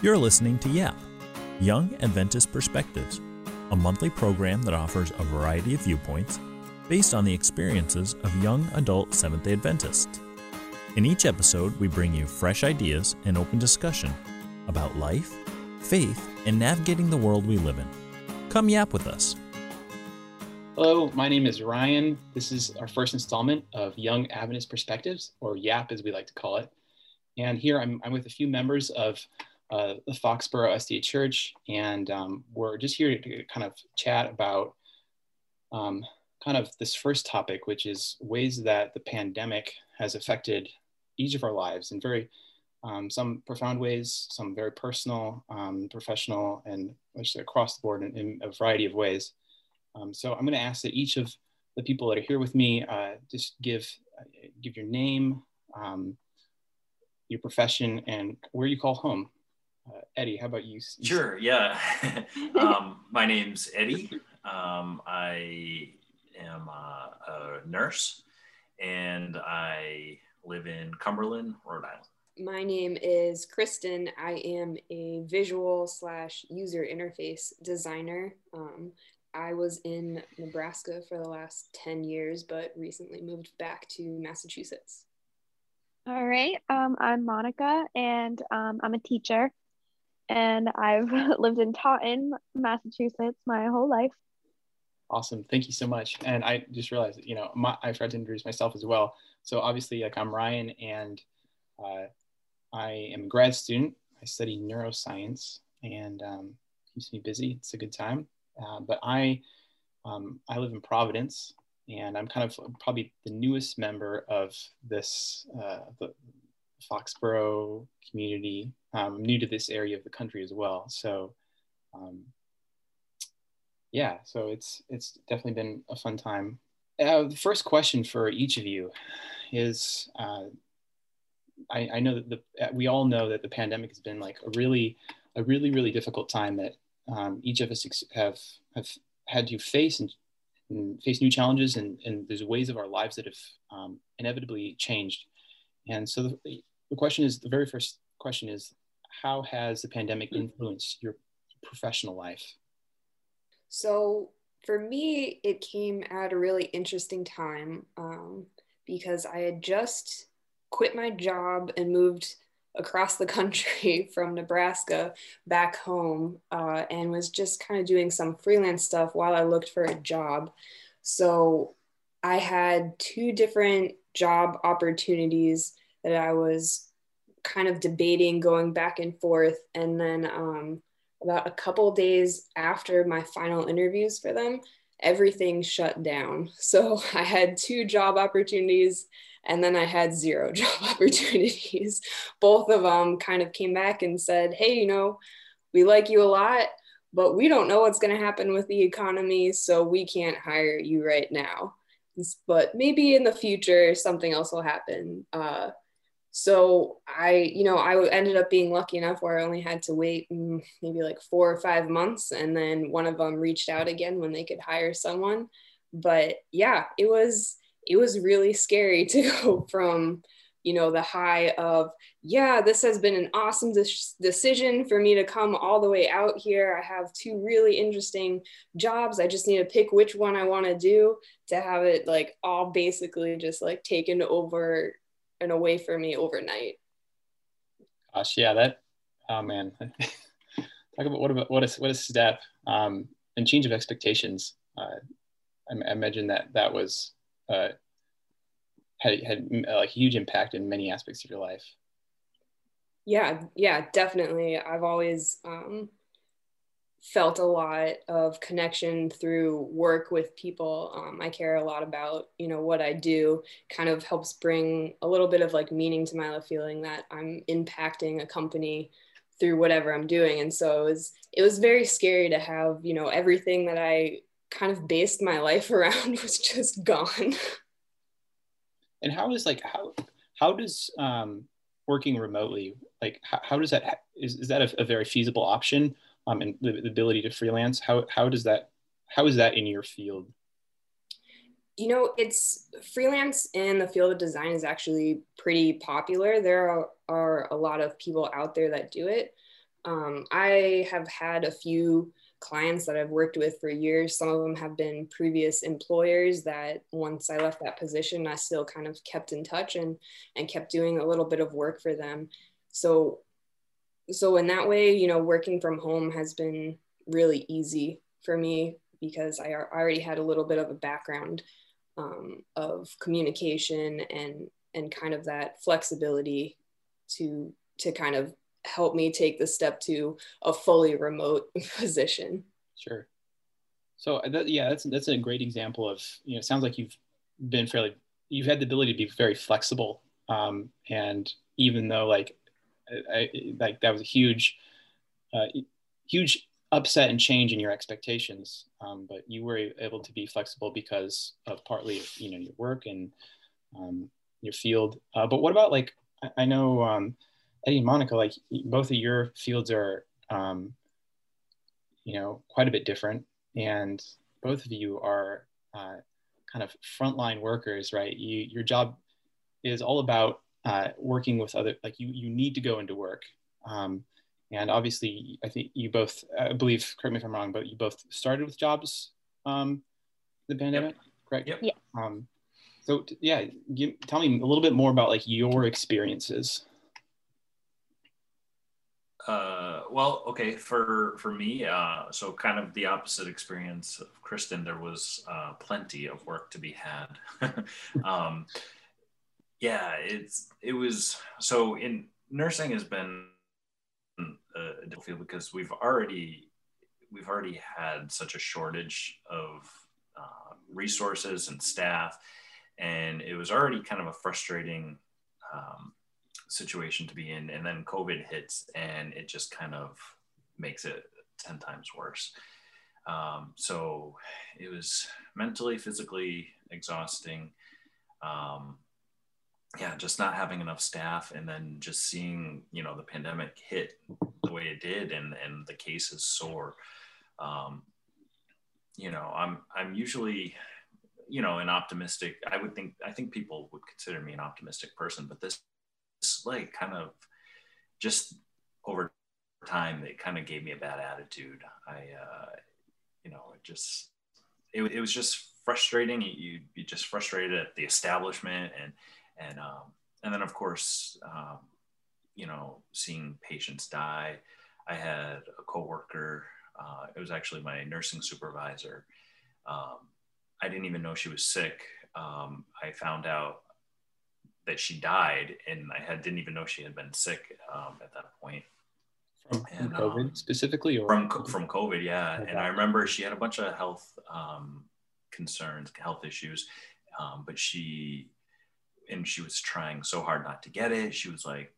You're listening to YAP, Young Adventist Perspectives, a monthly program that offers a variety of viewpoints based on the experiences of young adult Seventh day Adventists. In each episode, we bring you fresh ideas and open discussion about life, faith, and navigating the world we live in. Come yap with us. Hello, my name is Ryan. This is our first installment of Young Adventist Perspectives, or YAP as we like to call it. And here I'm, I'm with a few members of uh, the Foxborough SD Church, and um, we're just here to kind of chat about um, kind of this first topic, which is ways that the pandemic has affected each of our lives in very um, some profound ways, some very personal, um, professional, and across the board in, in, a variety of ways. Um, so I'm going to ask that each of the people that are here with me uh, just give uh, give your name, um, your profession, and where you call home. Uh, Eddie, how about you? Sure. Yeah. um, my name's Eddie. Um, I am a, a nurse, and I live in Cumberland, Rhode Island. My name is Kristen. I am a visual slash user interface designer. Um, I was in Nebraska for the last 10 years, but recently moved back to Massachusetts. All right. Um, I'm Monica, and um, I'm a teacher. And I've lived in Taunton, Massachusetts, my whole life. Awesome. Thank you so much. And I just realized, you know, my, I tried to introduce myself as well. So obviously, like I'm Ryan, and uh, I am a grad student. I study neuroscience, and um, keeps me busy. It's a good time. Uh, but I um, I live in Providence, and I'm kind of probably the newest member of this uh, the Foxborough community. Um, new to this area of the country as well, so um, yeah, so it's it's definitely been a fun time. Uh, the first question for each of you is. Uh, I, I know that the, we all know that the pandemic has been like a really, a really, really difficult time that um, each of us have have had to face and, and face new challenges and, and, there's ways of our lives that have um, inevitably changed and so the, the question is the very first question is how has the pandemic influenced your professional life so for me it came at a really interesting time um, because i had just quit my job and moved across the country from Nebraska back home uh, and was just kind of doing some freelance stuff while I looked for a job. So I had two different job opportunities that I was kind of debating going back and forth. And then um, about a couple days after my final interviews for them, everything shut down. So I had two job opportunities and then I had zero job opportunities. Both of them kind of came back and said, hey, you know, we like you a lot, but we don't know what's going to happen with the economy. So we can't hire you right now. But maybe in the future, something else will happen. Uh, so I, you know, I ended up being lucky enough where I only had to wait mm, maybe like four or five months. And then one of them reached out again when they could hire someone. But yeah, it was it was really scary to go from you know the high of yeah this has been an awesome de- decision for me to come all the way out here i have two really interesting jobs i just need to pick which one i want to do to have it like all basically just like taken over and away from me overnight gosh yeah that oh man talk about what about a what a step um and change of expectations uh, I, I imagine that that was uh, had had uh, like huge impact in many aspects of your life. Yeah, yeah, definitely. I've always um, felt a lot of connection through work with people. Um, I care a lot about you know what I do. Kind of helps bring a little bit of like meaning to my life, feeling that I'm impacting a company through whatever I'm doing. And so it was it was very scary to have you know everything that I kind of based my life around was just gone. And how is like how how does um, working remotely like how, how does that is, is that a, a very feasible option um, and the, the ability to freelance how how does that how is that in your field you know it's freelance in the field of design is actually pretty popular there are, are a lot of people out there that do it Um, I have had a few clients that I've worked with for years. Some of them have been previous employers that once I left that position, I still kind of kept in touch and and kept doing a little bit of work for them. So so in that way, you know, working from home has been really easy for me because I already had a little bit of a background um, of communication and and kind of that flexibility to to kind of help me take the step to a fully remote position. Sure. So that, yeah, that's that's a great example of you know. Sounds like you've been fairly you've had the ability to be very flexible, um, and even though like Like that was a huge, uh, huge upset and change in your expectations, um, but you were able to be flexible because of partly you know your work and um, your field. Uh, but what about like I, I know um, Eddie and Monica, like both of your fields are, um, you know, quite a bit different, and both of you are uh, kind of frontline workers, right? You, your job is all about uh, working with other, like you, you need to go into work. Um, and obviously, I think you both, I believe, correct me if I'm wrong, but you both started with jobs um, the pandemic, yep. correct? Yep. Yeah. Um, so yeah, give, tell me a little bit more about like your experiences. Uh, well, okay, for for me, uh, so kind of the opposite experience of Kristen. There was uh, plenty of work to be had. um, yeah, it's it was so in nursing has been a difficult field because we've already we've already had such a shortage of uh, resources and staff, and it was already kind of a frustrating. Um, situation to be in and then covid hits and it just kind of makes it 10 times worse um, so it was mentally physically exhausting um, yeah just not having enough staff and then just seeing you know the pandemic hit the way it did and and the cases soar um, you know i'm i'm usually you know an optimistic i would think i think people would consider me an optimistic person but this like kind of just over time it kind of gave me a bad attitude. I uh you know it just it, it was just frustrating. You'd be just frustrated at the establishment and and um and then of course um you know seeing patients die i had a coworker uh, it was actually my nursing supervisor um, i didn't even know she was sick um, i found out that she died, and I had didn't even know she had been sick um, at that point. From, And, COVID um, specifically, or From from COVID, yeah. Okay. And I remember she had a bunch of health um, concerns, health issues, um, but she and she was trying so hard not to get it. She was like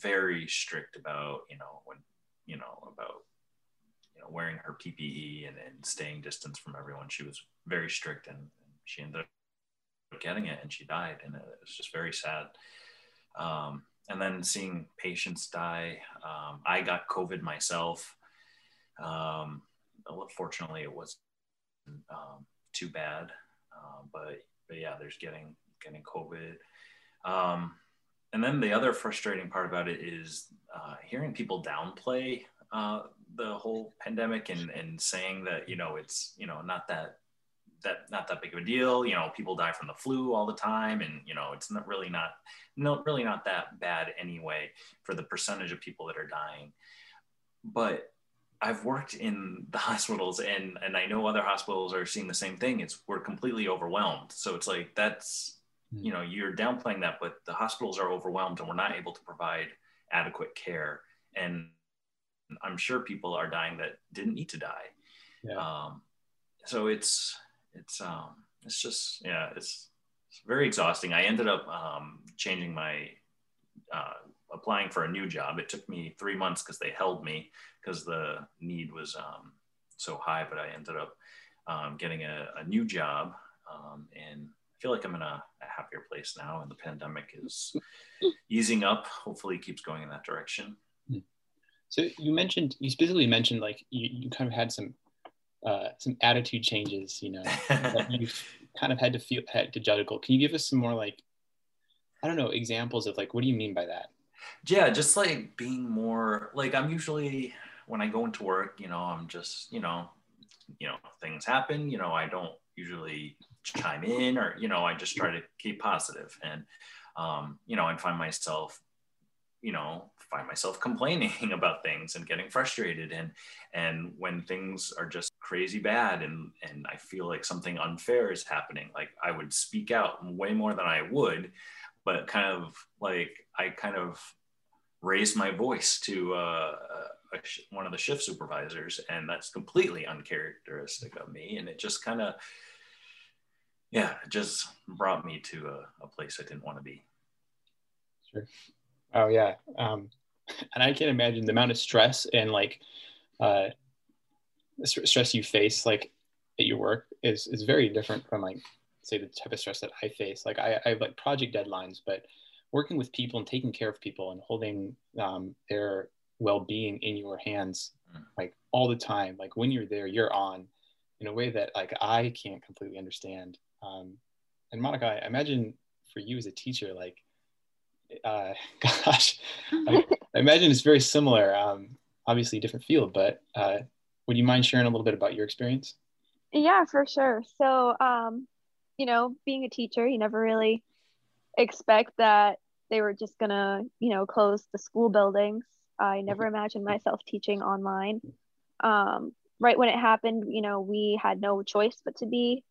very strict about you know when you know about you know wearing her PPE and, and staying distance from everyone. She was very strict, and, and she ended up getting it and she died and it was just very sad um, and then seeing patients die um, i got covid myself um, fortunately it wasn't um, too bad um, but, but yeah there's getting getting covid um, and then the other frustrating part about it is uh, hearing people downplay uh, the whole pandemic and, and saying that you know it's you know not that that not that big of a deal. You know, people die from the flu all the time, and you know, it's not really not no really not that bad anyway for the percentage of people that are dying. But I've worked in the hospitals, and and I know other hospitals are seeing the same thing. It's we're completely overwhelmed. So it's like that's you know you're downplaying that, but the hospitals are overwhelmed, and we're not able to provide adequate care. And I'm sure people are dying that didn't need to die. Yeah. Um, so it's it's um it's just yeah it's, it's very exhausting i ended up um, changing my uh, applying for a new job it took me three months because they held me because the need was um, so high but i ended up um, getting a, a, new job um, and i feel like i'm in a, a happier place now and the pandemic is easing up hopefully it keeps going in that direction So you mentioned you specifically mentioned like you, you kind of had some uh, some attitude changes, you know, that you've kind of had to feel had to juggle. Can you give us some more like I don't know examples of like what do you mean by that? yeah just like being more like i'm usually when i go into work you know i'm just you know you know things happen you know i don't usually chime in or you know i just try to keep positive and um, you know i find myself you know find myself complaining about things and getting frustrated and and when things are just crazy bad and and i feel like something unfair is happening like i would speak out way more than i would but kind of like i kind of raised my voice to uh, sh- one of the shift supervisors and that's completely uncharacteristic of me and it just kind of yeah it just brought me to a, a place i didn't want to be. Sure. Oh yeah um, and i can't imagine the amount of stress and like uh, stress you face like at your work is is very different from like say the type of stress that i face. Like i, I have like project deadlines but working with people and taking care of people and holding um, their well-being in your hands mm. like all the time like when you're there you're on in a way that like i can't completely understand um, and monica i imagine for you as a teacher like uh, gosh I, I, imagine it's very similar um, obviously different field but uh, would you mind sharing a little bit about your experience? Yeah for sure. So um, you know being a teacher you never really expect that they were just gonna you know close the school buildings. I never imagined myself teaching online. Um, right when it happened, you know, we had no choice but to be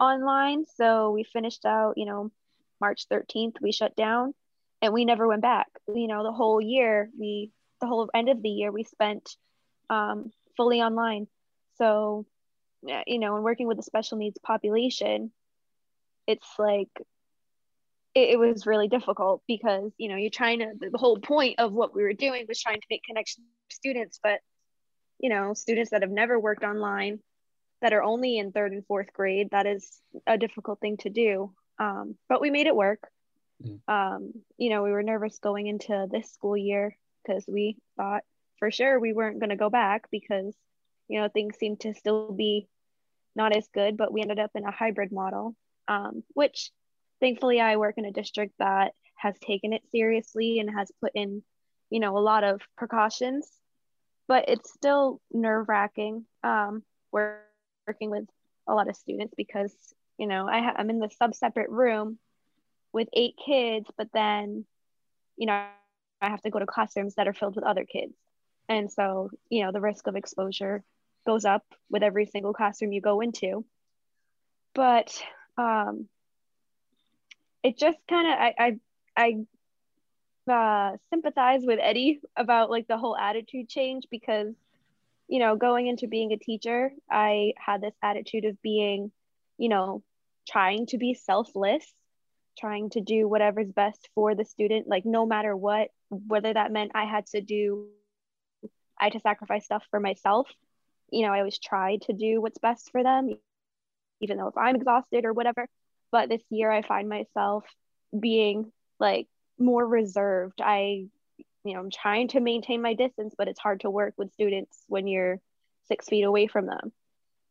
online. So we finished out, you know, March 13th, we shut down and we never went back. You know, the whole year, we, the whole end of the year, we spent um, fully online. So, you know, and working with the special needs population, it's like it, it, was really difficult because you know you're trying to the whole point of what we were doing was trying to make connections with students but you know students that have never worked online that are only in third and fourth grade that is a difficult thing to do. Um, but we made it work. Mm. um, you know we were nervous going into this school year because we thought for sure we weren't going to go back because you know things seemed to still be not as good but we ended up in a hybrid model um, which thankfully I work in a district that has taken it seriously and has put in, you know, a lot of precautions, but it's still nerve wracking um, working with a lot of students because, you know, I ha- I'm in the sub separate room with eight kids, but then, you know, I have to go to classrooms that are filled with other kids. And so, you know, the risk of exposure goes up with every single classroom you go into. But um, it just kind of I I, I uh, sympathize with Eddie about like the whole attitude change because you know going into being a teacher I had this attitude of being you know trying to be selfless trying to do whatever's best for the student. Like no matter what whether that meant I had to do I had to sacrifice stuff for myself. You know I always try to do what's best for them even though if I'm exhausted or whatever. But this year I find myself being like more reserved. I, you know, I'm trying to maintain my distance, but it's hard to work with students when you're six feet away from them.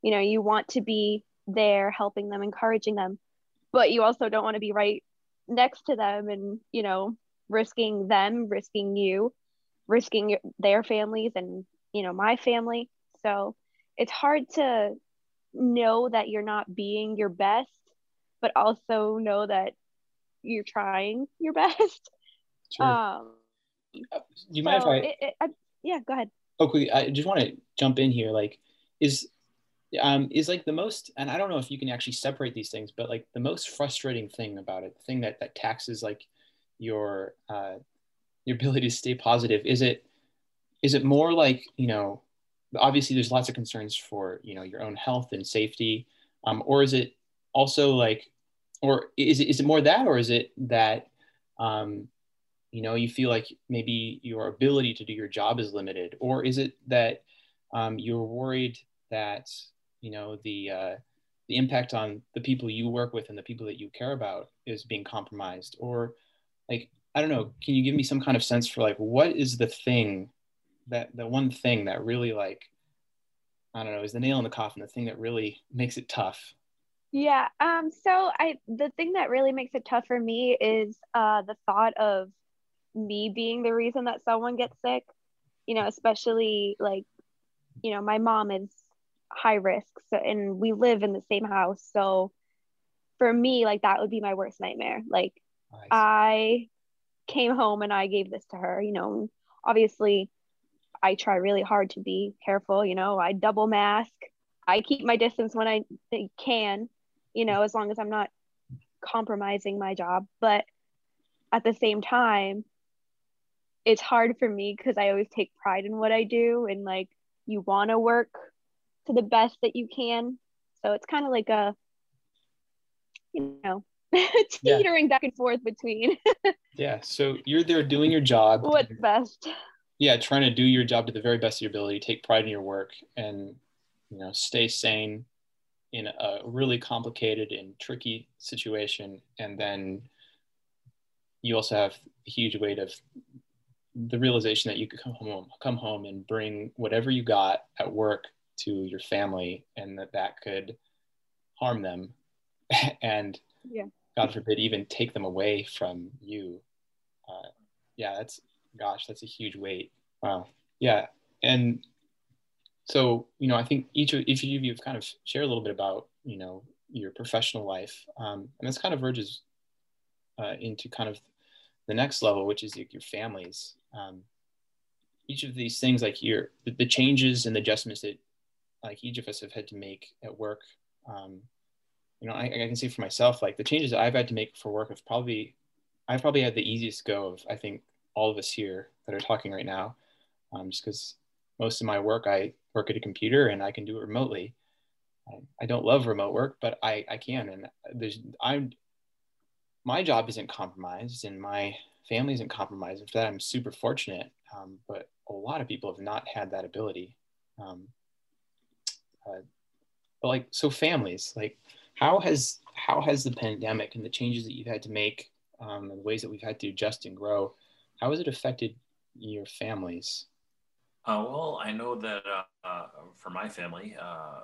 You know, you want to be there helping them, encouraging them, but you also don't want to be right next to them and, you know, risking them, risking you, risking their families and, you know, my family. So it's hard to know that you're not being your best but also know that you're trying your best. Sure. Um, uh, you so mind if I, it, it, I, Yeah, go ahead. Oh, quick, I just want to jump in here. Like, is um, is like the most, and I don't know if you can actually separate these things, but like the most frustrating thing about it, the thing that that taxes like your uh, your ability to stay positive, is it is it more like you know, obviously there's lots of concerns for you know your own health and safety, um, or is it also like or is it, is it more that or is it that um, you know you feel like maybe your ability to do your job is limited? Or is it that um, you're worried that you know the uh, the impact on the people you work with and the people that you care about is being compromised? Or like i don't know can you give me some kind of sense for like what is the thing that the one thing that really like i don't know is the nail in the coffin the thing that really makes it tough yeah. Um, so I the thing that really makes it tough for me is uh the thought of me being the reason that someone gets sick, you know, especially like, you know, my mom is high risk so, and we live in the same house. So for me, like that would be my worst nightmare. Like nice. I came home and I gave this to her, you know, obviously I try really hard to be careful, you know, I double mask, I keep my distance when I can, you know, as long as I'm not compromising my job. But at the same time, it's hard for me because I always take pride in what I do and like you want to work to the best that you can. So it's kind of like a, you know, teetering yeah. back and forth between. yeah. So you're there doing your job. What's best? Yeah. Trying to do your job to the very best of your ability, take pride in your work and, you know, stay sane in a really complicated and tricky situation. And then you also have the huge weight of the realization that you could come home, come home and bring whatever you got at work to your family and that that could harm them and yeah. God forbid, even take them away from you. Uh, yeah, that's, gosh, that's a huge weight. Wow. Yeah. And so, you know, I think each of, each of you have kind of shared a little bit about, you know, your professional life. Um, and this kind of verges uh, into kind of the next level, which is your families. Um, each of these things, like your, the, the, changes and the adjustments that like each of us have had to make at work, um, you know, I, I can see for myself, like the changes I've had to make for work have probably, I've probably had the easiest go of, I think, all of us here that are talking right now, um, just because most of my work, I work at a computer and I can do it remotely. I, don't love remote work, but I, I can. And there's, I'm, my job isn't compromised and my family isn't compromised. For that, I'm super fortunate. Um, but a lot of people have not had that ability. Um, uh, but like, so families, like, how has how has the pandemic and the changes that you've had to make um, and the ways that we've had to adjust and grow, how has it affected your families? Uh, well, I know that uh, uh, for my family, uh,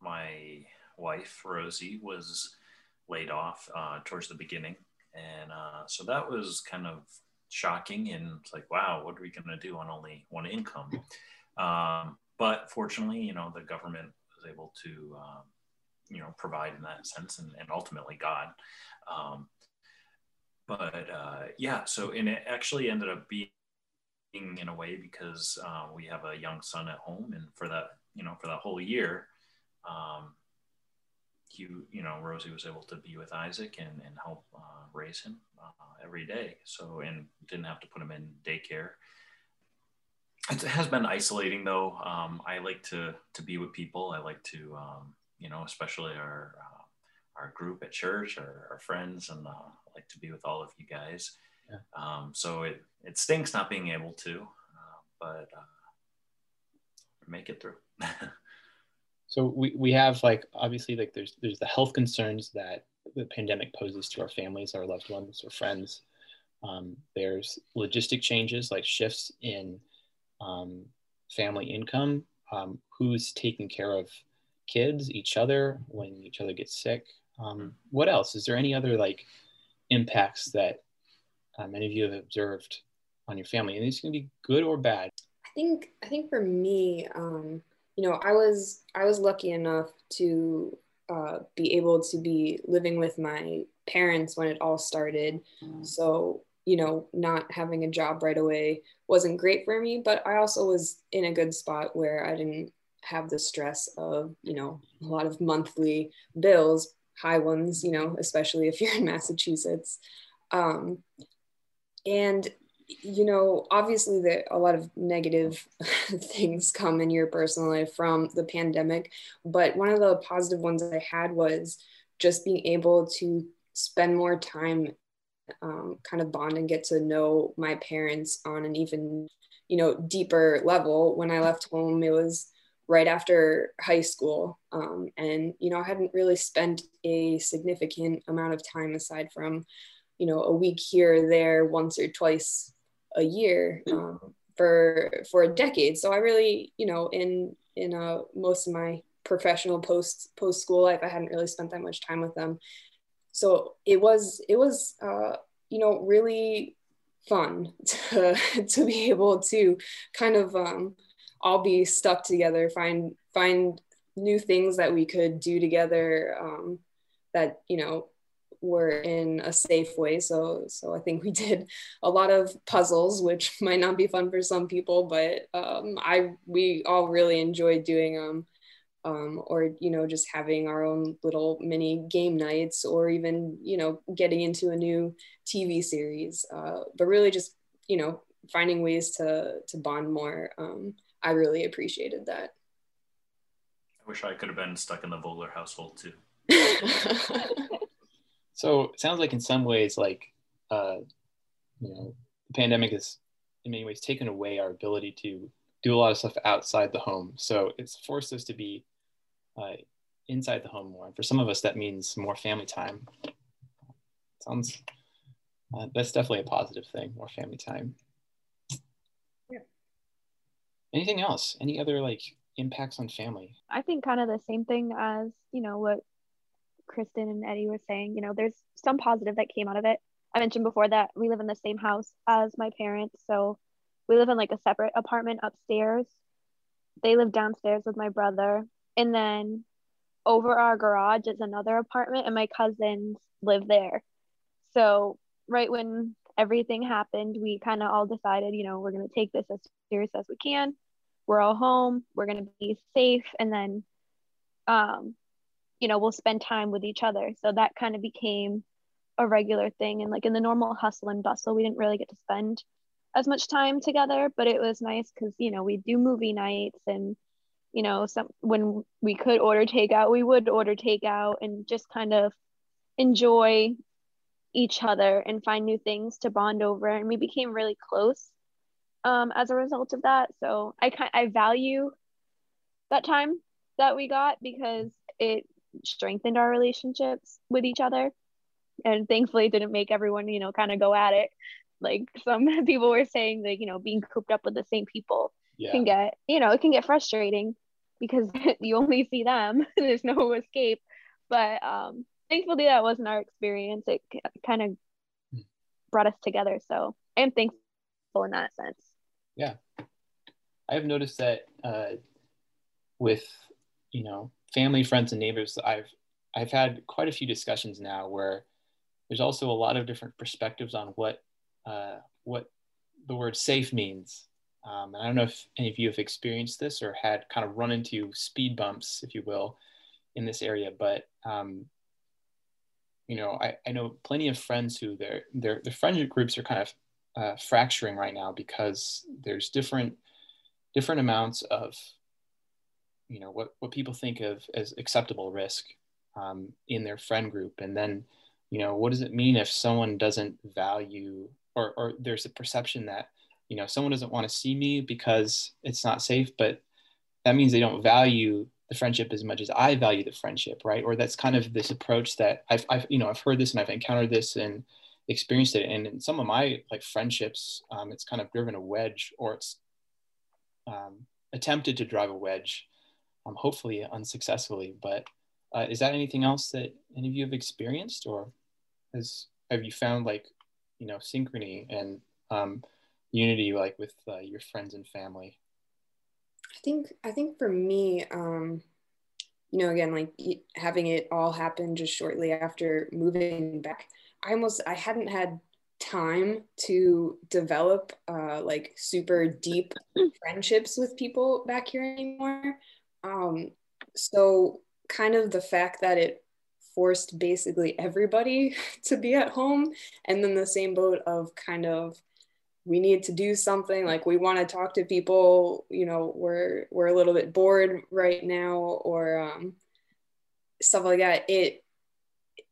my wife Rosie was laid off uh, towards the beginning, and uh, so that was kind of shocking. And it's like, wow, what are we going to do on only one income? Um, but fortunately, you know, the government was able to um, you know provide in that sense and, and ultimately god um, but yeah so and it actually ended up being in a way because uh, we have a young son at home and for that you know for that whole year um, he you know rosie was able to be with isaac and, and help uh, raise him uh, every day. So and didn't have to put him in daycare. It has been isolating though. Um, i like to to be with people. I like to um, you know, especially our uh, our group at church, our, our friends, and uh, like to be with all of you guys. Yeah. Um, so it it stinks not being able to, uh, but uh, make it through. so we, we have like obviously like there's there's the health concerns that the pandemic poses to our families, our loved ones, or friends. Um, there's logistic changes like shifts in um, family income, um, who's taking care of kids, each other, when each other gets sick. Um, what else? Is there any other like impacts that uh, many of you have observed on your family? And these can be good or bad. I think I think for me, um, you know, I was I was lucky enough to uh, be able to be living with my parents when it all started. So you know, not having a job right away wasn't great for me, but I also was in a good spot where I didn't have the stress of you know a lot of monthly bills high ones you know especially if you're in massachusetts um, and you know obviously that a lot of negative things come in your personal life from the pandemic but one of the positive ones i had was just being able to spend more time um, kind of bond and get to know my parents on an even you know deeper level when i left home it was right after high school. Um, and, you know, I hadn't really spent a significant amount of time aside from, you know, a week here or there once or twice a year um, for for a decade. So I really, you know, in in uh, most of my professional post post school life, I hadn't really spent that much time with them. So it was it was uh, you know really fun to, to be able to kind of um, all be stuck together, find find new things that we could do together um, that you know were in a safe way. So so I think we did a lot of puzzles, which might not be fun for some people, but um, I we all really enjoyed doing them. Um, or you know just having our own little mini game nights or even you know getting into a new tv series uh, but really just you know finding ways to to bond more um, i really appreciated that I wish I could have been stuck in the Vogler household too. so it sounds like in some ways, like uh, you know, the pandemic has in many ways taken away our ability to do a lot of stuff outside the home. So it's forced us to be uh, inside the home more. And for some of us, that means more family time. Sounds uh, that's definitely a positive thing. More family time. Yeah. Anything else? Any other like impacts on family? I think kind of the same thing as, you know, what Kristen and Eddie were saying. You know, there's some positive that came out of it. I mentioned before that we live in the same house as my parents. So we live in like a separate apartment upstairs. They live downstairs with my brother. And then over our garage is another apartment, and my cousins live there. So, right when everything happened, we kind of all decided, you know, we're going to take this as serious as we can we're all home we're going to be safe and then um you know we'll spend time with each other. So that kind of became a regular thing. And like in the normal hustle and bustle we didn't really get to spend as much time together but it was nice because you know we do movie nights and you know some when we could order takeout we would order takeout and just kind of enjoy each other and find new things to bond over. And we became really close um, as a result of that. So I kind I value that time that we got because it strengthened our relationships with each other, and thankfully it didn't make everyone you know kind of go at it. Like some people were saying, that you know being cooped up with the same people yeah. can get you know it can get frustrating because you only see them. There's no escape. But um, thankfully that wasn't our experience. It kind of hmm. brought us together. So I am thankful in that sense. Yeah. I have noticed that uh, with, you know, family, friends, and neighbors, I've I've had quite a few discussions now where there's also a lot of different perspectives on what uh, what the word safe means. Um, and I don't know if any of you have experienced this or had kind of run into speed bumps, if you will, in this area. But um, you know, I, I know plenty of friends who their their their friendship groups are kind of uh, fracturing right now because there's different different amounts of you know what what people think of as acceptable risk um, in their friend group. And then you know what does it mean if someone doesn't value or, or there's a perception that you know someone doesn't want to see me because it's not safe but that means they don't value the friendship as much as i value the friendship right? Or that's kind of this approach that i've, I've you know i've heard this and i've encountered this and experienced it. And in some of my like friendships um, it's kind of driven a wedge or it's um, attempted to drive a wedge um, hopefully unsuccessfully but uh, is that anything else that any of you have experienced or has have you found like you know synchrony and um, unity like with uh, your friends and family i think i think for me um you know again like having it all happen just shortly after moving back I almost I hadn't had time to develop uh, like super deep friendships with people back here anymore. Um, so kind of the fact that it forced basically everybody to be at home and then the same boat of kind of we need to do something like we want to talk to people you know we're we're a little bit bored right now or um, stuff like that. It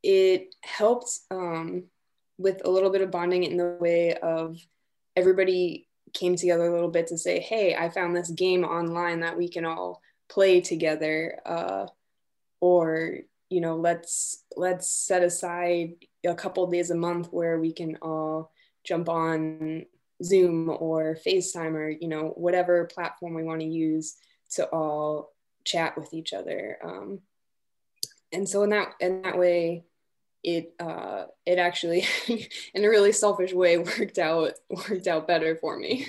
it helped um, with a little bit of bonding in the way of everybody came together a little bit to say, hey, I found this game online that we can all play together. Uh, or, you know, let's let's set aside a couple days a month where we can all jump on Zoom or FaceTime or, you know, whatever platform we want to use to all chat with each other. Um, and so in that in that way, it uh, it actually in a really selfish way worked out worked out better for me.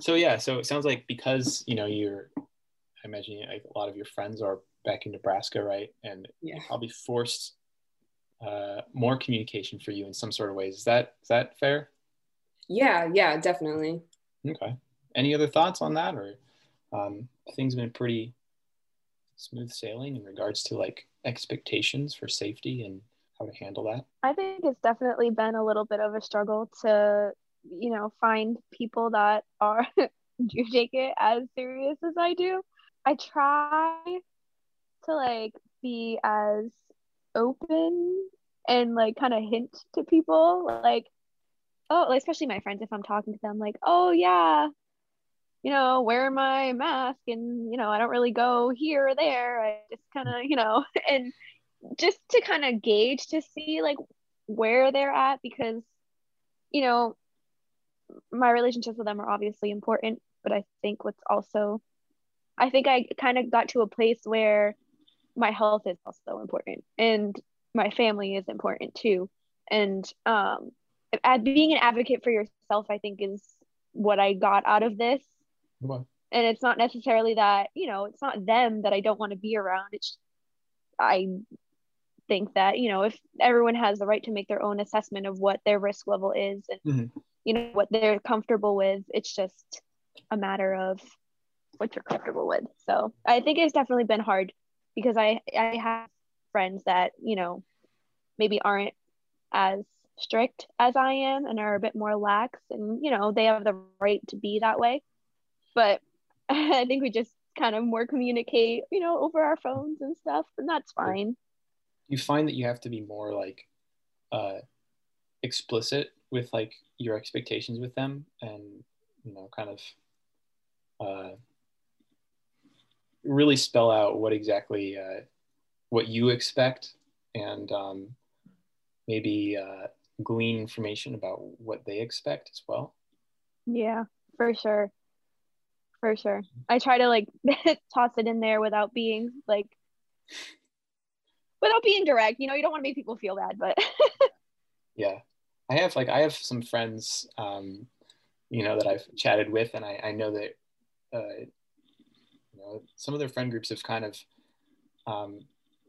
So yeah, so it sounds like because you know you're, I imagine like a lot of your friends are back in Nebraska, right? And Yeah. probably forced uh, more communication for you in some sort of ways. Is that is that fair? Yeah, yeah, definitely. Okay. Any other thoughts on that, or um, things been pretty smooth sailing in regards to like expectations for safety and how to handle that? I think it's definitely been a little bit of a struggle to, you know, find people that are do take it as serious as I do. I try to like be as open and like kind of hint to people like oh especially my friends if i'm talking to them like oh yeah you know wear my mask and you know i don't really go here or there. I just kind of you know and just to kind of gauge to see like where they're at because you know my relationships with them are obviously important but i think what's also i think i kind of got to a place where my health is also important and my family is important too. And um being an advocate for yourself i think is what i got out of this. And it's not necessarily that you know it's not them that i don't want to be around. It's i think that you know if everyone has the right to make their own assessment of what their risk level is and Mhm. you know what they're comfortable with it's just a matter of what you're comfortable with. So i think it's definitely been hard because i i have friends that you know maybe aren't as strict as i am and are a bit more lax and you know they have the right to be that way. But i think we just kind of more communicate you know over our phones and stuff and that's fine. You find that you have to be more like uh, explicit with like your expectations with them, and you know, kind of uh, really spell out what exactly uh, what you expect, and um, maybe uh, glean information about what they expect as well. Yeah, for sure. For sure. I try to like toss it in there without being like without being direct. You know, you don't want to make people feel bad, but yeah i have like i have some friends um you know that i've chatted with and i, I know that uh, know some of their friend groups have kind of um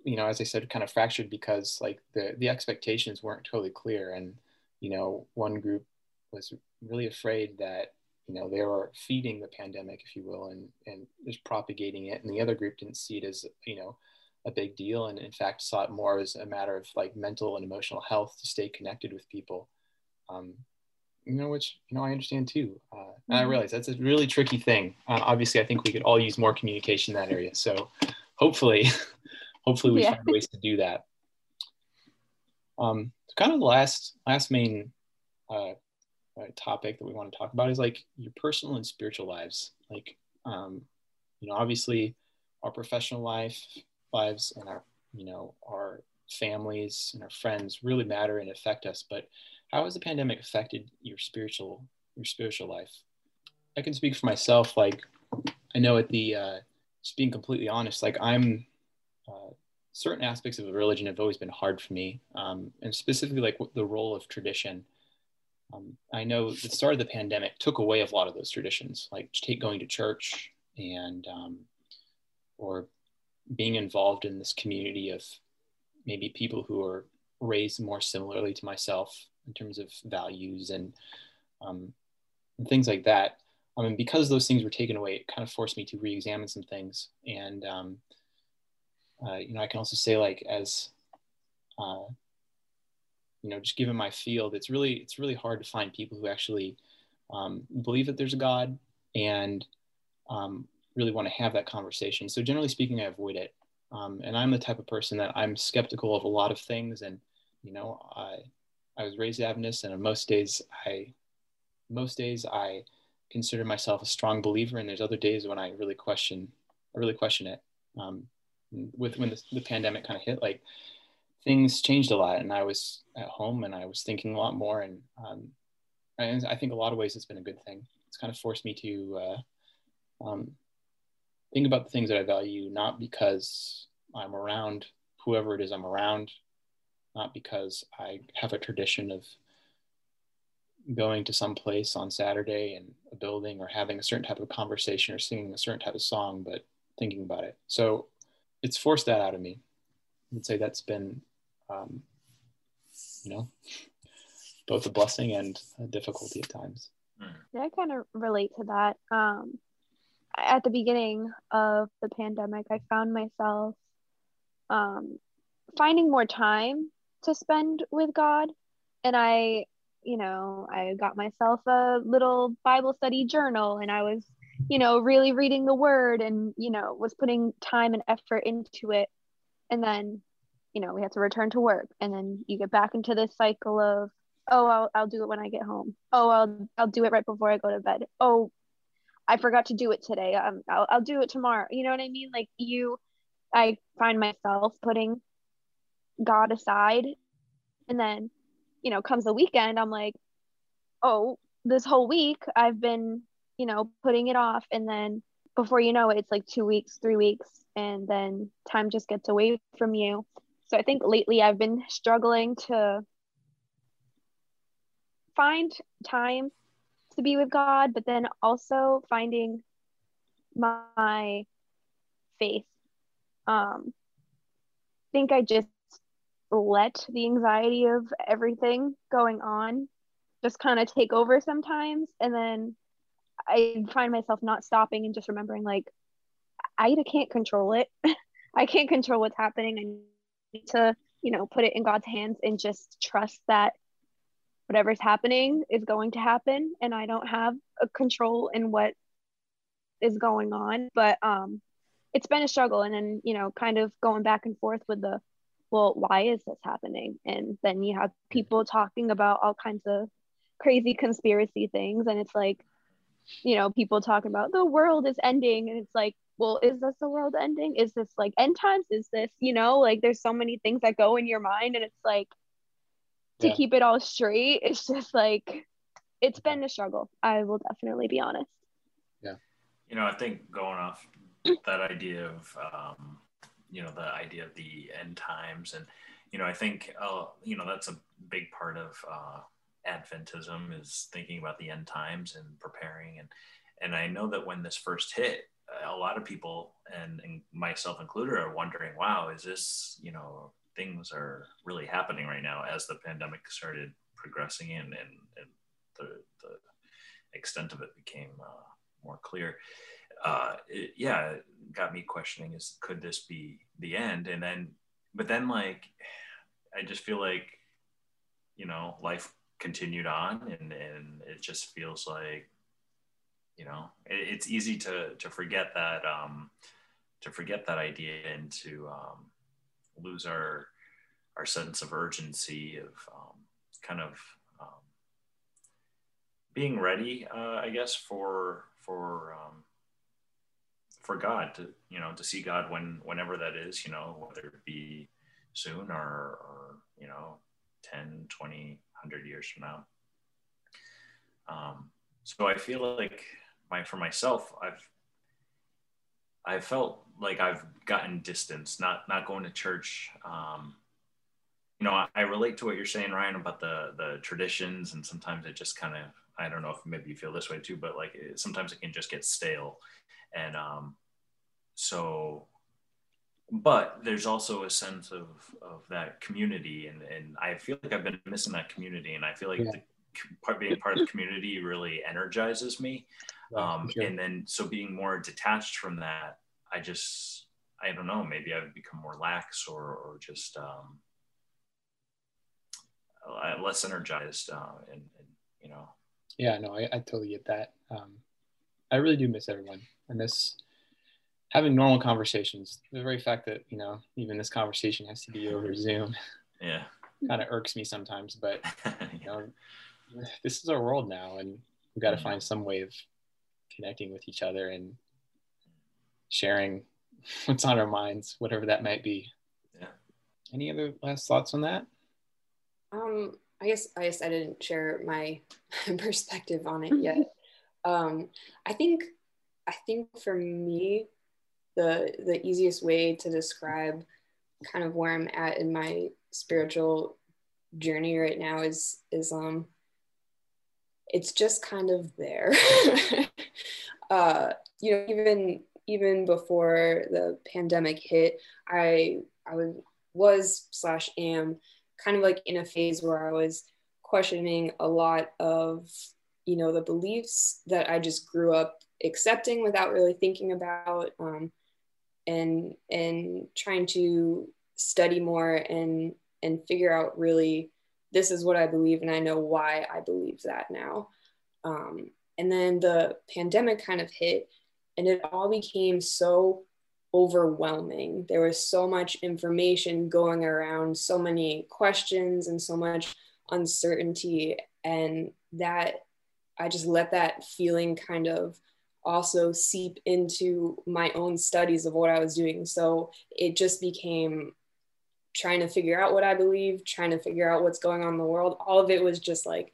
you know as i said kind of fractured because like the the expectations weren't totally clear. And you know one group was really afraid that you know they were feeding the pandemic if you will and and just propagating it. And the other group didn't see it as you know a big deal and in fact saw it more as a matter of like mental and emotional health to stay connected with people. Um, you know which you know i understand too uh, and i Mhm. realize that's a really tricky thing uh, obviously i think we could all use more communication in that area so hopefully hopefully we Yeah. find ways to do that um, kind of the last last main uh, uh, topic that we want to talk about is like your personal and spiritual lives like um, you know obviously our professional life lives and our you know our families and our friends really matter and affect us but how has the pandemic affected your spiritual your spiritual life? I can speak for myself like i know at the uh, just being completely honest like i'm uh, certain aspects of religion have always been hard for me um, and specifically like the role of tradition. Um, i know the start of the pandemic took away a lot of those traditions like take going to church and um, or being involved in this community of maybe people who are raised more similarly to myself in terms of values and, um, and things like that. I mean, because those things were taken away, it kind of forced me to re-examine some things. And um, uh, you know, I can also say like as uh, you know, just given my field, it's really it's really hard to find people who actually um, believe that there's a God and um, really want to have that conversation. So generally speaking, I avoid it. Um, and I'm the type of person that I'm skeptical of a lot of things. And, you know, I, I was raised Adventist and on most days I, most days I consider myself a strong believer. And there's other days when I really question, I really question it. Um, with when the, the pandemic kind of hit, like things changed a lot and I was at home and I was thinking a lot more. And, um, and I think a lot of ways it's been a good thing. It's kind of forced me to, uh, um, think about the things that I value, not because I'm around whoever it is I'm around, not because I have a tradition of going to some place on Saturday in a building or having a certain type of conversation or singing a certain type of song, but thinking about it. So it's forced that out of me. I would say that's been, um, you know, both a blessing and a difficulty at times. Yeah, I kind of relate to that. Um, at the beginning of the pandemic, I found myself um, finding more time to spend with God. And I, you know, I got myself a little Bible study journal and I was, you know, really reading the word and, you know, was putting time and effort into it. And then, you know, we had to return to work. And then you get back into this cycle of, oh, I'll, I'll do it when I get home. Oh, I'll, I'll do it right before I go to bed. Oh, I forgot to do it today. Um, I'll, I'll do it tomorrow. You know what I mean? Like you, I find myself putting God aside. And then, you know, comes the weekend, I'm like, oh, this whole week I've been, you know, putting it off. And then before you know it, it's like two weeks, three weeks, and then time just gets away from you. So I think lately I've been struggling to find time to be with God, but then also finding my faith. Um, I think I just let the anxiety of everything going on just kind of take over sometimes. And then I find myself not stopping and just remembering, like, I can't control it. I can't control what's happening. I need to, you know, put it in God's hands and just trust that whatever's happening is going to happen and i don't have a control in what is going on but um it's been a struggle and then you know kind of going back and forth with the well why is this happening? And then you have people talking about all kinds of crazy conspiracy things. And it's like you know people talking about the world is ending. And it's like well is this the world ending? Is this like end times? Is this you know like there's so many things that go in your mind. And it's like to yeah. keep it all straight it's just like it's been a struggle. I will definitely be honest. Yeah. You know i think going off that idea of um, you know the idea of the end times and you know i think uh, you know that's a big part of uh, adventism is thinking about the end times and preparing and and i know that when this first hit a lot of people and, and myself included are wondering wow is this you know things are really happening right now as the pandemic started progressing in and, and the, the extent of it became uh, more clear. Uh, it, yeah, it got me questioning is could this be the end? And then, but then like, I just feel like, you know, life continued on and, and it just feels like, you know, it, it's easy to, to forget that, um, to forget that idea and to, um, lose our our sense of urgency of um, kind of um, being ready, uh, I guess, for for um, for God to you know to see God when whenever that is, you know, whether it be soon or, or you know 10 20 100 years from now um, so i feel like my for myself i've I felt like I've gotten distance, not not going to church. Um, you know, I, I, relate to what you're saying, Ryan, about the the traditions, and sometimes it just kind of I don't know if maybe you feel this way too, but like it, sometimes it can just get stale, and um, so. But there's also a sense of of that community, and and I feel like I've been missing that community, and I feel like yeah. the, part being part of the community really energizes me um, sure. and then so being more detached from that i just i don't know maybe i've become more lax or or just um, less energized uh, and, and, you know yeah no I, I totally get that. Um, i really do miss everyone. I miss having normal conversations the very fact that you know even this conversation has to be over zoom yeah. kind of irks me sometimes but you know this is our world now and we've got to mm-hmm. find some way of connecting with each other and sharing what's on our minds whatever that might be. Yeah. Any other last thoughts on that? Um i guess i guess i didn't share my perspective on it yet. Um i think i think for me the the easiest way to describe kind of where i'm at in my spiritual journey right now is is um it's just kind of there. Uh you know even even before the pandemic hit i i was was slash am kind of like in a phase where i was questioning a lot of you know the beliefs that i just grew up accepting without really thinking about um, and and trying to study more and and figure out really this is what I believe and I know why I believe that now. Um, and then the pandemic kind of hit and it all became so overwhelming. There was so much information going around, so many questions and so much uncertainty. And that I just let that feeling kind of also seep into my own studies of what I was doing. So it just became trying to figure out what I believe, trying to figure out what's going on in the world. All of it was just like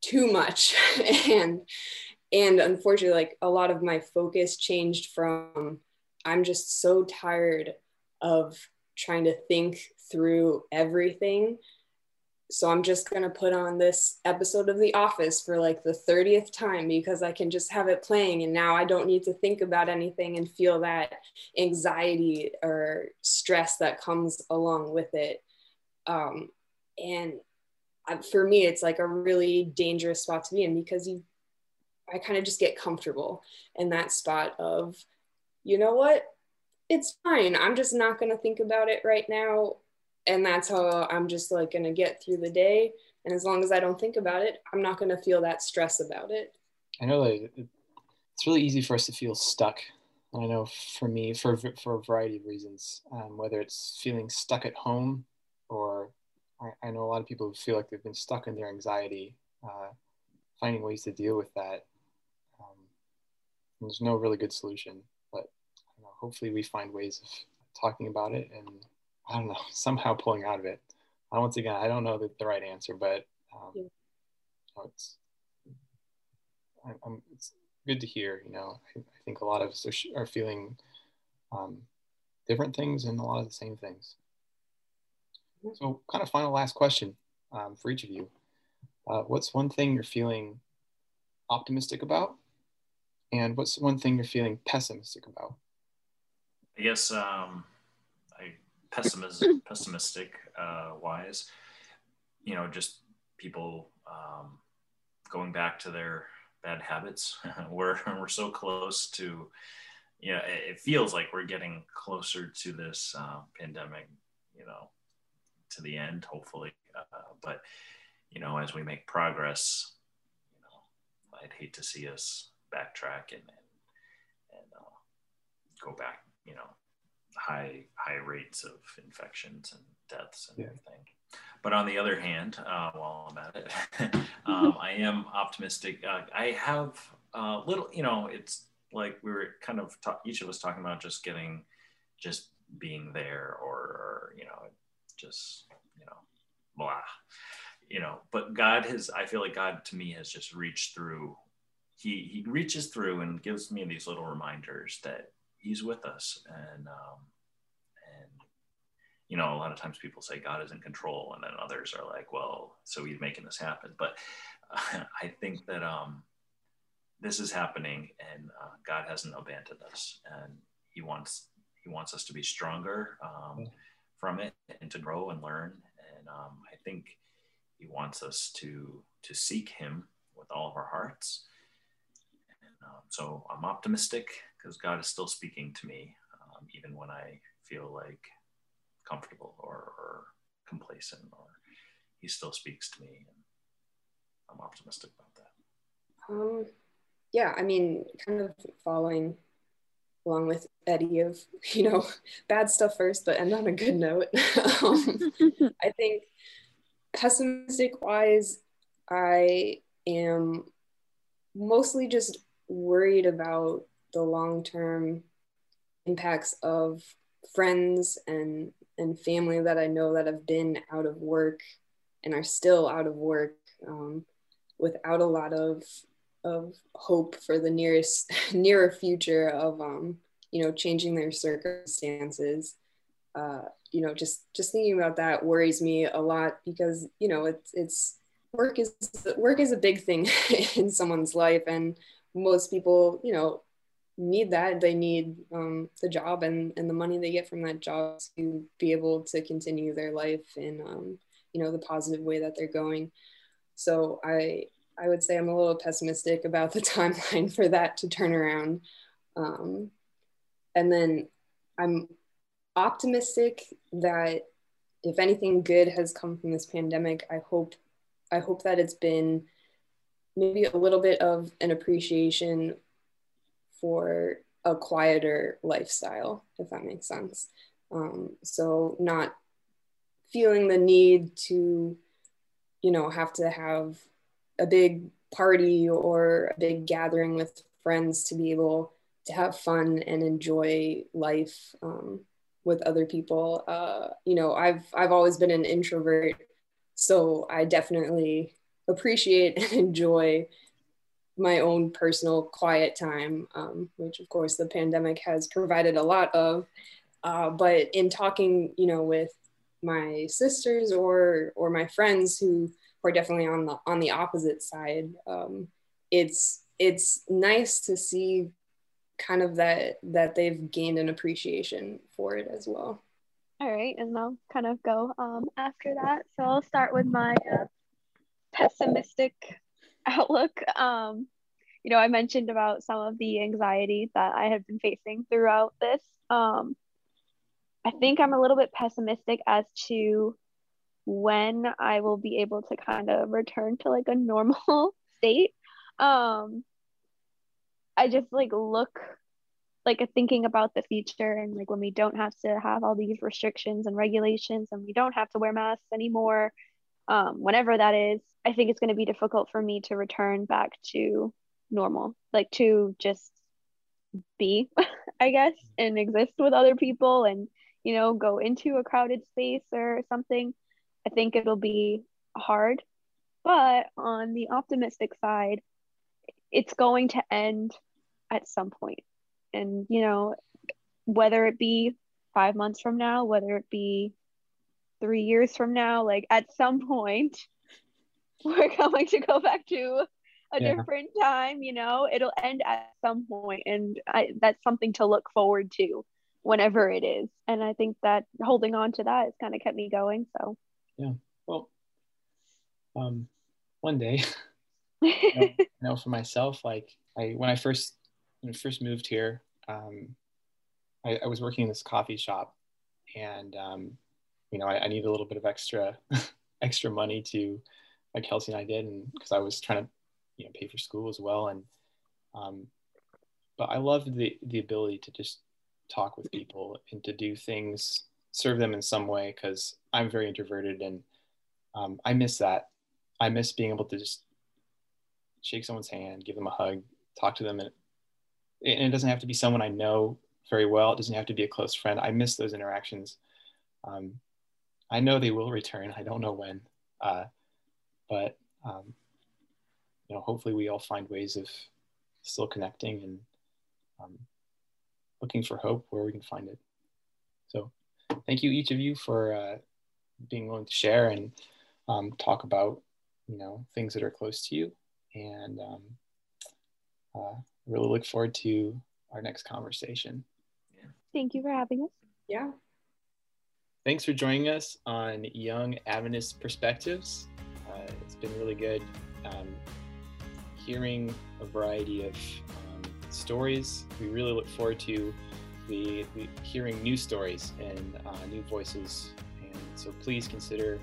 too much. and and unfortunately, like a lot of my focus changed from I'm just so tired of trying to think through everything so I'm just going to put on this episode of The Office for like the 30th time because I can just have it playing and now I don't need to think about anything and feel that anxiety or stress that comes along with it. Um, and for me, it's like a really dangerous spot to be in because you, I kind of just get comfortable in that spot of, you know what, it's fine. I'm just not going to think about it right now. And that's how i'm just like going to get through the day. And as long as i don't think about it i'm not going to feel that stress about it. I know that it's really easy for us to feel stuck. I know for me for, for a variety of reasons um, whether it's feeling stuck at home or I, I, know a lot of people who feel like they've been stuck in their anxiety uh, finding ways to deal with that. Um, there's no really good solution hopefully we find ways of talking about it and I don't know, somehow pulling out of it. Uh, once again, I don't know the, the right answer, but um, yeah. it's, I, it's good to hear. You know, I, I, think a lot of us are, are feeling um, different things and a lot of the same things. So, kind of final last question um, for each of you. Uh, what's one thing you're feeling optimistic about? And what's one thing you're feeling pessimistic about? I guess um, pessimism, pessimistic uh, wise, you know, just people um, going back to their bad habits. we're we're so close to, you know, it feels like we're getting closer to this uh, pandemic, you know, to the end, hopefully. Uh, but you know, as we make progress, you know, I'd hate to see us backtrack and and, and uh, go back, you know, high high rates of infections and deaths and yeah. everything. But on the other hand, uh, while I'm at it, um, I am optimistic. Uh, I have a little, you know, it's like we were kind of ta- each of us talking about just getting, just being there, or, or you know, just you know, blah, you know. But God has, I feel like God to me has just reached through. He he reaches through and gives me these little reminders that he's with us. And um, and you know a lot of times people say god is in control and then others are like well so he's making this happen. But uh, i think that um, this is happening and uh, god hasn't abandoned us. And he wants he wants us to be stronger um, from it and to grow and learn. And um, i think he wants us to to seek him with all of our hearts. And, um, so i'm optimistic because God is still speaking to me, um, even when I feel like comfortable or, or, complacent, or He still speaks to me, and I'm optimistic about that. Um, yeah, I mean, kind of following along with Eddie of you know bad stuff first, but end on a good note. um, I think pessimistic wise, I am mostly just worried about the long term impacts of friends and and family that I know that have been out of work and are still out of work um, without a lot of of hope for the nearest nearer future of um, you know changing their circumstances. Uh, you know, just just thinking about that worries me a lot because you know it's it's work is work is a big thing in someone's life, and most people, you know, need that. They need um, the job and and the money they get from that job to be able to continue their life in um, you know the positive way that they're going. So I I would say I'm a little pessimistic about the timeline for that to turn around. Um, and then I'm optimistic that if anything good has come from this pandemic, I hope I hope that it's been maybe a little bit of an appreciation for a quieter lifestyle, if that makes sense. Um, so not feeling the need to, you know, have to have a big party or a big gathering with friends to be able to have fun and enjoy life um, with other people. Uh, you know, I've I've always been an introvert, so I definitely appreciate and enjoy my own personal quiet time, um, which of course the pandemic has provided a lot of. Uh, but in talking, you know, with my sisters or or my friends who are definitely on the on the opposite side, um, it's it's nice to see kind of that that they've gained an appreciation for it as well. All right, and I'll kind of go um, after that. So I'll start with my uh, pessimistic outlook. Um, you know, I mentioned about some of the anxiety that I have been facing throughout this. Um, I think I'm a little bit pessimistic as to when I will be able to kind of return to like a normal state. Um, I just like look like thinking about the future and like when we don't have to have all these restrictions and regulations and we don't have to wear masks anymore um, whenever that is i think it's going to be difficult for me to return back to normal like to just be i guess and exist with other people and you know go into a crowded space or something. I think it'll be hard but on the optimistic side it's going to end at some point. And you know whether it be five months from now whether it be three years from now like at some point we're going to go back to a yeah. different time you know? It'll end at some point and I, that's something to look forward to whenever it is. And i think that holding on to that has kind of kept me going so. Yeah. Well um one day you know, you know for myself like i when i first when I first moved here, um, I, I, was working in this coffee shop, and um, you know, I, I needed a little bit of extra extra money to, like Kelsey and I did, and because I was trying to, you know, pay for school as well, and um, but I loved the the ability to just talk with people and to do things, serve them in some way, because I'm very introverted, and um, I miss that. I miss being able to just shake someone's hand, give them a hug, talk to them, and and it doesn't have to be someone I know very well. It doesn't have to be a close friend. I miss those interactions. Um, I know they will return. I don't know when, uh, but um, you know, hopefully we all find ways of still connecting and um, looking for hope where we can find it. So, thank you each of you for uh, being willing to share and um, talk about you know things that are close to you and um, uh, really look forward to our next conversation. Yeah. Thank you for having us. Yeah. Thanks for joining us on Young Adventist Perspectives. Uh, it's been really good um, hearing a variety of um, stories. We really look forward to the, the hearing new stories and uh, new voices. And so please consider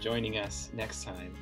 joining us next time